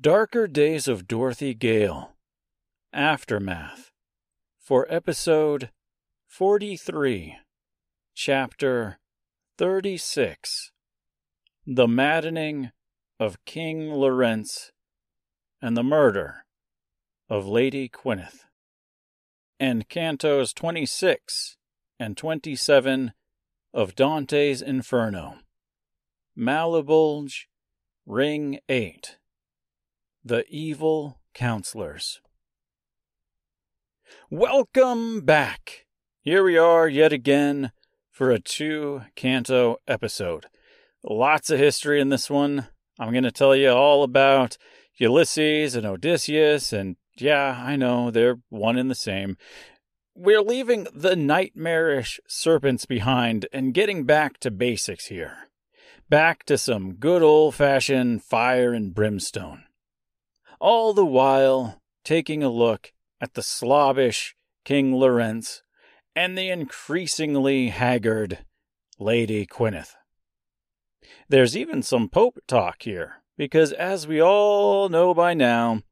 Darker Days of Dorothy Gale Aftermath for episode 43, chapter 36 The Maddening of King Lorentz and the Murder of Lady Gwyneth, and Cantos 26 and 27 of Dante's Inferno. Malebolge, Ring 8. The Evil Counselors. Welcome back! Here we are yet again for a two canto episode. Lots of history in this one. I'm going to tell you all about Ulysses and Odysseus, and yeah, I know they're one and the same. We're leaving the nightmarish serpents behind and getting back to basics here. Back to some good old fashioned fire and brimstone. All the while taking a look at the slobbish King Lorentz and the increasingly haggard Lady Gwyneth. There's even some Pope talk here, because as we all know by now,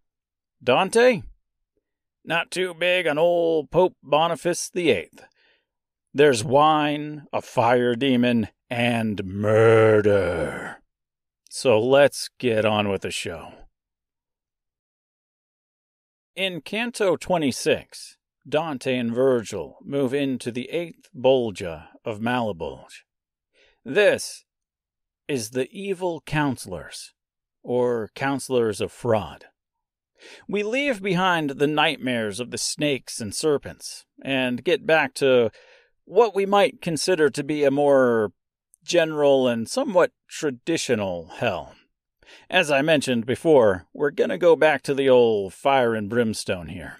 Dante not too big on old Pope Boniface VIII. There's wine, a fire demon, and murder. So let's get on with the show. In Canto 26, Dante and Virgil move into the eighth Bolgia of Malebolge. This is the evil counselors, or counselors of fraud. We leave behind the nightmares of the snakes and serpents and get back to what we might consider to be a more general and somewhat traditional hell. As I mentioned before, we're going to go back to the old fire and brimstone here.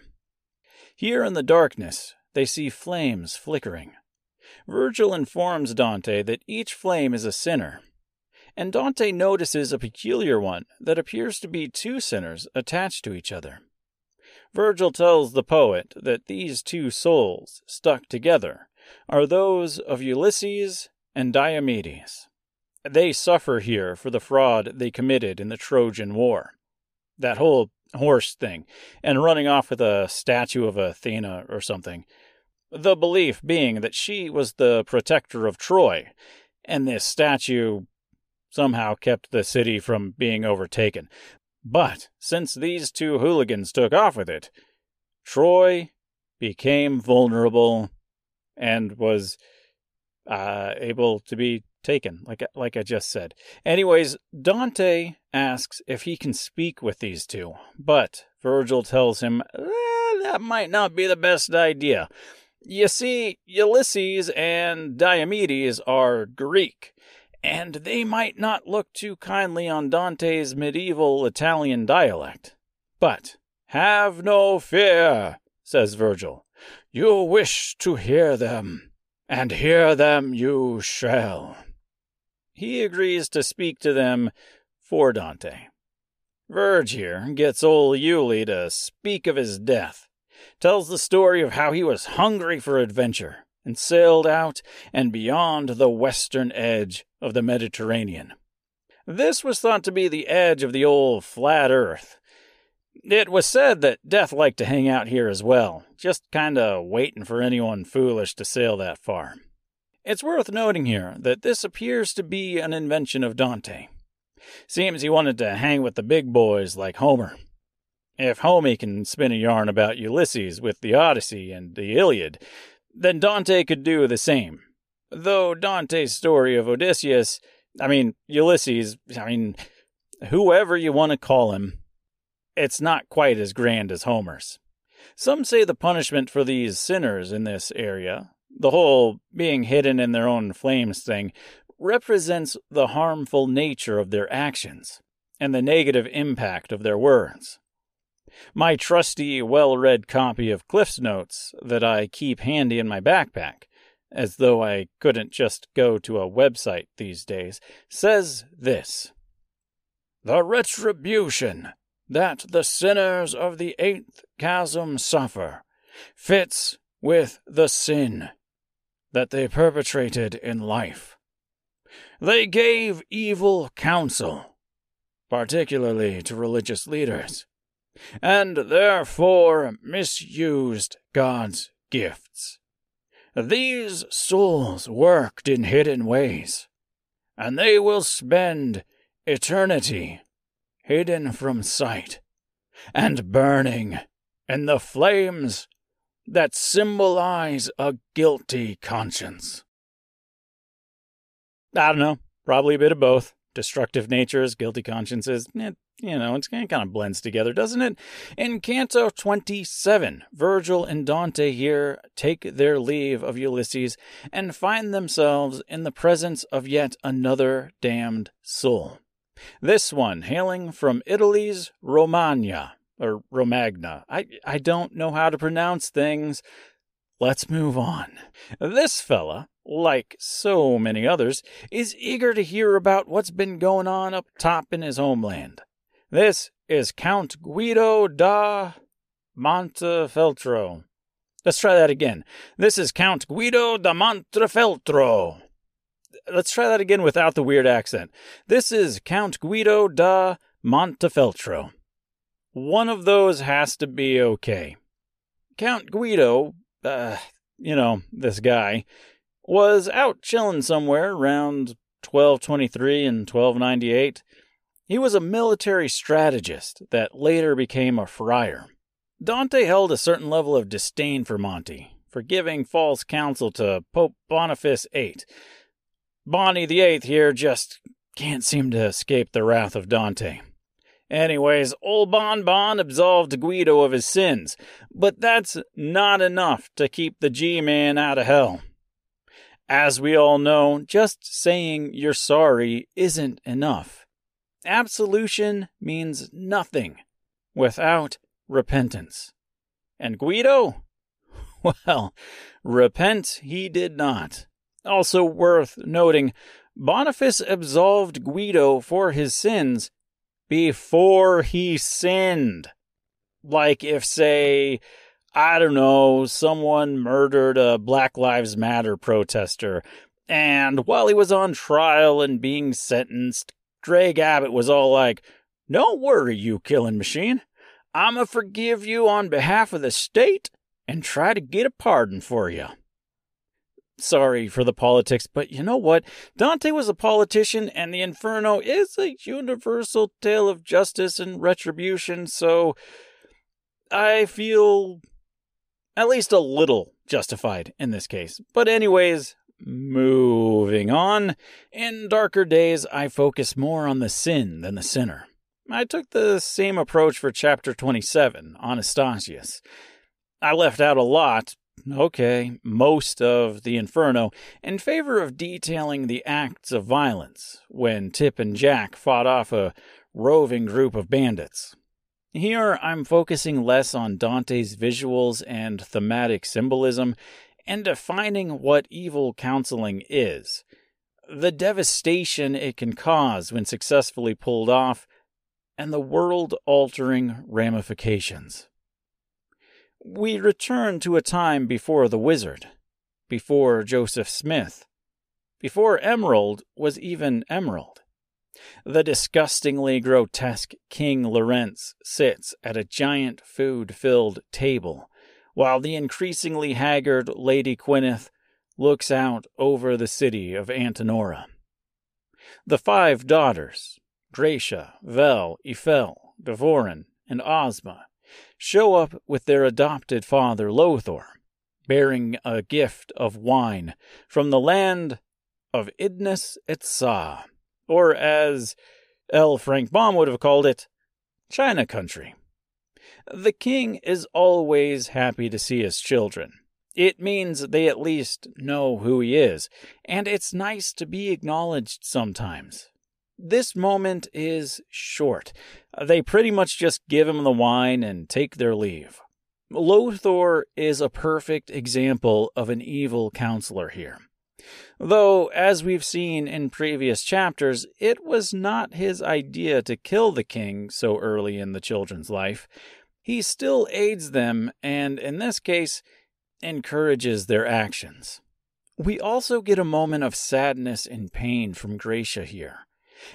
Here in the darkness, they see flames flickering. Virgil informs Dante that each flame is a sinner and Dante notices a peculiar one that appears to be two sinners attached to each other. Virgil tells the poet that these two souls, stuck together, are those of Ulysses and Diomedes. They suffer here for the fraud they committed in the Trojan War. That whole horse thing, and running off with a statue of Athena or something. The belief being that she was the protector of Troy, and this statue somehow kept the city from being overtaken. But since these two hooligans took off with it, Troy became vulnerable and was uh, able to be taken, like like I just said. Anyways, Dante asks if he can speak with these two, but Virgil tells him eh, that might not be the best idea. You see, Ulysses and Diomedes are Greek, and they might not look too kindly on Dante's medieval Italian dialect. But have no fear, says Virgil. You wish to hear them, and hear them you shall. He agrees to speak to them for Dante. Virg here gets old Yulie to speak of his death, tells the story of how he was hungry for adventure and sailed out and beyond the western edge of the Mediterranean. This was thought to be the edge of the old flat earth. It was said that Death liked to hang out here as well, just kinda waiting for anyone foolish to sail that far. It's worth noting here that this appears to be an invention of Dante. Seems he wanted to hang with the big boys like Homer. If Homie can spin a yarn about Ulysses with the Odyssey and the Iliad, then Dante could do the same. Though Dante's story of Odysseus, I mean, Ulysses, I mean, whoever you want to call him, it's not quite as grand as Homer's. Some say the punishment for these sinners in this area, the whole being hidden in their own flames thing, represents the harmful nature of their actions and the negative impact of their words. My trusty, well read copy of Cliff's Notes that I keep handy in my backpack, as though I couldn't just go to a website these days, says this The retribution that the sinners of the eighth chasm suffer fits with the sin that they perpetrated in life. They gave evil counsel particularly to religious leaders, and therefore misused God's gifts. These souls worked in hidden ways, and they will spend eternity hidden from sight and burning in the flames that symbolize a guilty conscience. I don't know, probably a bit of both. Destructive natures, guilty consciences, it, you know, it kind of blends together, doesn't it? In Canto 27, Virgil and Dante here take their leave of Ulysses and find themselves in the presence of yet another damned soul. This one hailing from Italy's Romagna, or Romagna. I, I don't know how to pronounce things. Let's move on. This fella, like so many others, is eager to hear about what's been going on up top in his homeland. This is Count Guido da Montefeltro. Let's try that again. This is Count Guido da Montefeltro. Let's try that again without the weird accent. This is Count Guido da Montefeltro. One of those has to be okay. Count Guido, uh, you know, this guy, was out chilling somewhere around 1223 and 1298. He was a military strategist that later became a friar. Dante held a certain level of disdain for Monty, for giving false counsel to Pope Boniface VIII. Bonnie VIII here just can't seem to escape the wrath of Dante. Anyways, old Bon Bon absolved Guido of his sins, but that's not enough to keep the G Man out of hell. As we all know, just saying you're sorry isn't enough. Absolution means nothing without repentance. And Guido? Well, repent he did not. Also worth noting, Boniface absolved Guido for his sins before he sinned. Like if, say, I don't know, someone murdered a Black Lives Matter protester, and while he was on trial and being sentenced, Greg Abbott was all like, Don't worry, you killing machine. I'ma forgive you on behalf of the state and try to get a pardon for you. Sorry for the politics, but you know what? Dante was a politician, and the Inferno is a universal tale of justice and retribution, so I feel at least a little justified in this case. But, anyways, moving on. In darker days, I focus more on the sin than the sinner. I took the same approach for chapter 27, Anastasius. I left out a lot, okay, most of the Inferno, in favor of detailing the acts of violence when Tip and Jack fought off a roving group of bandits. Here I'm focusing less on Dante's visuals and thematic symbolism and defining what evil counseling is, the devastation it can cause when successfully pulled off, and the world altering ramifications we return to a time before the wizard, before Joseph Smith, before Emerald was even Emerald. The disgustingly grotesque King Lorentz sits at a giant food filled table, while the increasingly haggard Lady Gwyneth looks out over the city of Antinora. The five daughters, Gracia, Vel, Eiffel, Devorin, and Ozma, show up with their adopted father Lothor, bearing a gift of wine from the land of Idnis et Sa, or as L. Frank Baum would have called it, China Country. The king is always happy to see his children. It means they at least know who he is, and it's nice to be acknowledged sometimes. This moment is short. Uh, they pretty much just give him the wine and take their leave. Lothor is a perfect example of an evil counselor here. Though, as we've seen in previous chapters, it was not his idea to kill the king so early in the children's life, he still aids them and, in this case, encourages their actions. We also get a moment of sadness and pain from Gracia here.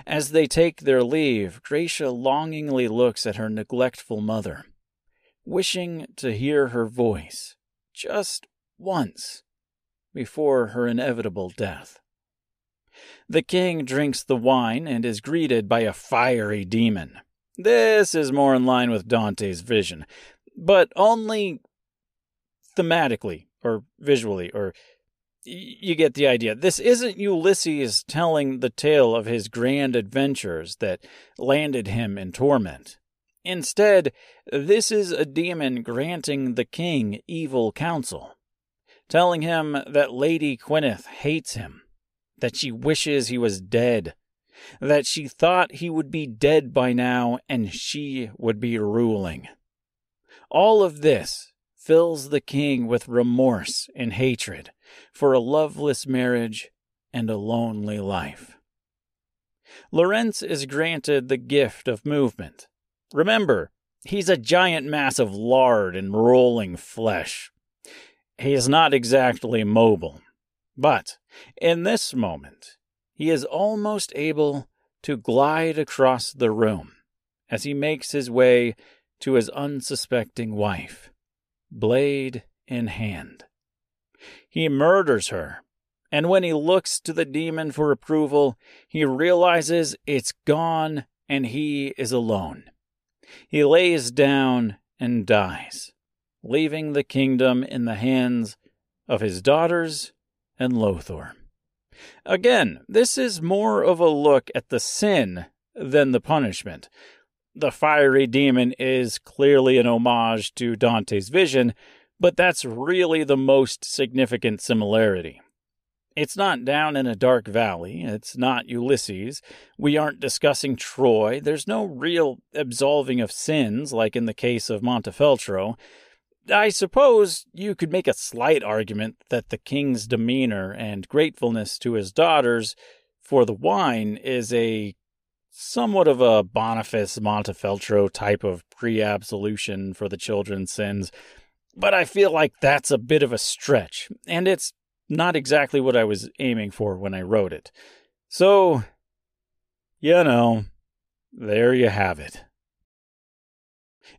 As they take their leave, Gracia longingly looks at her neglectful mother, wishing to hear her voice just once before her inevitable death. The king drinks the wine and is greeted by a fiery demon. This is more in line with Dante's vision, but only thematically or visually, or you get the idea. This isn't Ulysses telling the tale of his grand adventures that landed him in torment. Instead, this is a demon granting the king evil counsel, telling him that Lady Gwyneth hates him, that she wishes he was dead, that she thought he would be dead by now and she would be ruling. All of this fills the king with remorse and hatred for a loveless marriage and a lonely life. Lorentz is granted the gift of movement. Remember, he's a giant mass of lard and rolling flesh. He is not exactly mobile, but in this moment, he is almost able to glide across the room as he makes his way to his unsuspecting wife blade in hand. He murders her, and when he looks to the demon for approval, he realizes it's gone and he is alone. He lays down and dies, leaving the kingdom in the hands of his daughters and Lothor. Again, this is more of a look at the sin than the punishment, the fiery demon is clearly an homage to Dante's vision, but that's really the most significant similarity. It's not down in a dark valley. It's not Ulysses. We aren't discussing Troy. There's no real absolving of sins like in the case of Montefeltro. I suppose you could make a slight argument that the king's demeanor and gratefulness to his daughters for the wine is a somewhat of a Boniface Montefeltro type of pre absolution for the children's sins, but I feel like that's a bit of a stretch, and it's not exactly what I was aiming for when I wrote it. So, you know, there you have it.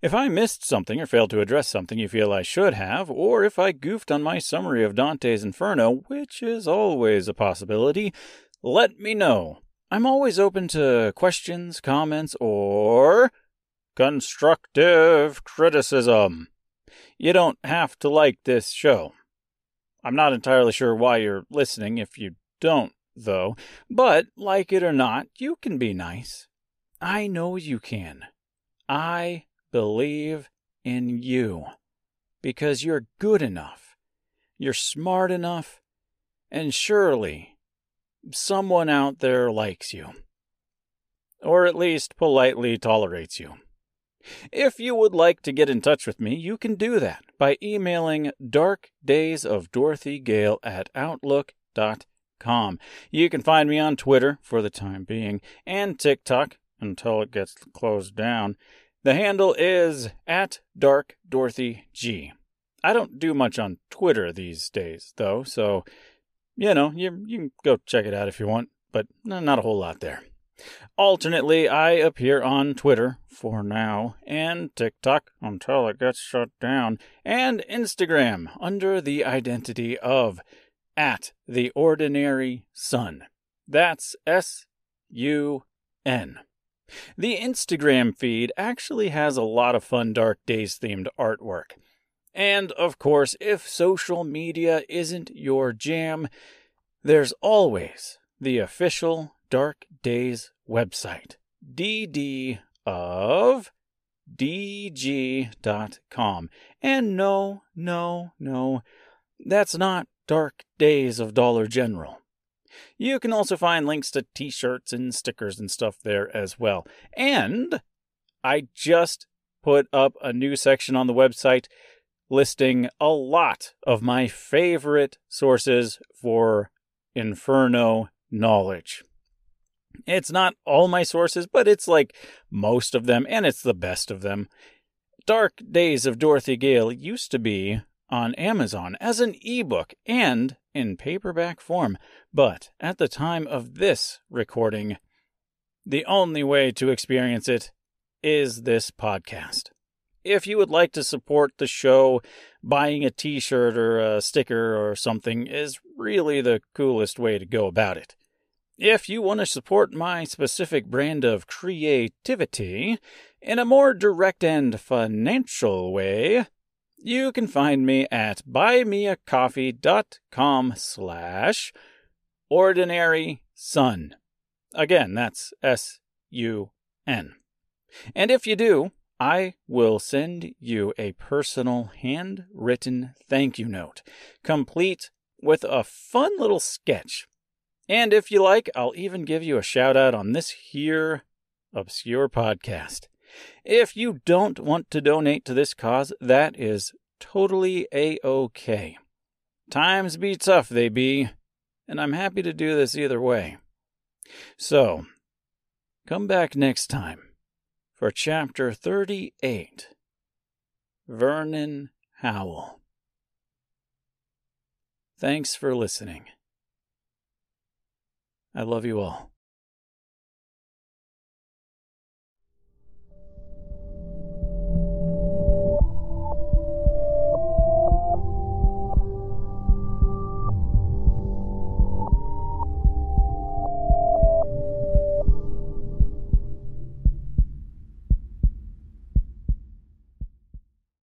If I missed something or failed to address something you feel I should have, or if I goofed on my summary of Dante's Inferno, which is always a possibility, let me know. I'm always open to questions, comments, or constructive criticism. You don't have to like this show. I'm not entirely sure why you're listening if you don't, though, but like it or not, you can be nice. I know you can. I believe in you because you're good enough, you're smart enough, and surely someone out there likes you. Or at least politely tolerates you. If you would like to get in touch with me, you can do that by emailing darkdaysofdorothygale at outlook.com. You can find me on Twitter for the time being and TikTok until it gets closed down. The handle is at darkdorothyg. I don't do much on Twitter these days, though, so you know, you, you can go check it out if you want, but not a whole lot there. Alternately, I appear on Twitter for now, and TikTok until it gets shut down, and Instagram under the identity of at the ordinary sun. That's S U N. The Instagram feed actually has a lot of fun Dark Days themed artwork. And of course, if social media isn't your jam, there's always the official Dark Days website, dd of dg.com. And no, no, no, that's not Dark Days of Dollar General. You can also find links to t shirts and stickers and stuff there as well. And I just put up a new section on the website listing a lot of my favorite sources for Inferno knowledge. It's not all my sources, but it's like most of them, and it's the best of them. Dark Days of Dorothy Gale used to be on Amazon as an ebook and in paperback form, but at the time of this recording, the only way to experience it is this podcast. If you would like to support the show, buying a t shirt or a sticker or something is really the coolest way to go about it. If you want to support my specific brand of creativity in a more direct and financial way, you can find me at buymeacoffee.com slash ordinary sun. Again, that's S-U-N. And if you do, I will send you a personal handwritten thank you note, complete with a fun little sketch and if you like, I'll even give you a shout out on this here obscure podcast. If you don't want to donate to this cause, that is totally a okay. Times be tough, they be, and I'm happy to do this either way. So, come back next time for chapter 38 Vernon Howell. Thanks for listening. I love you all.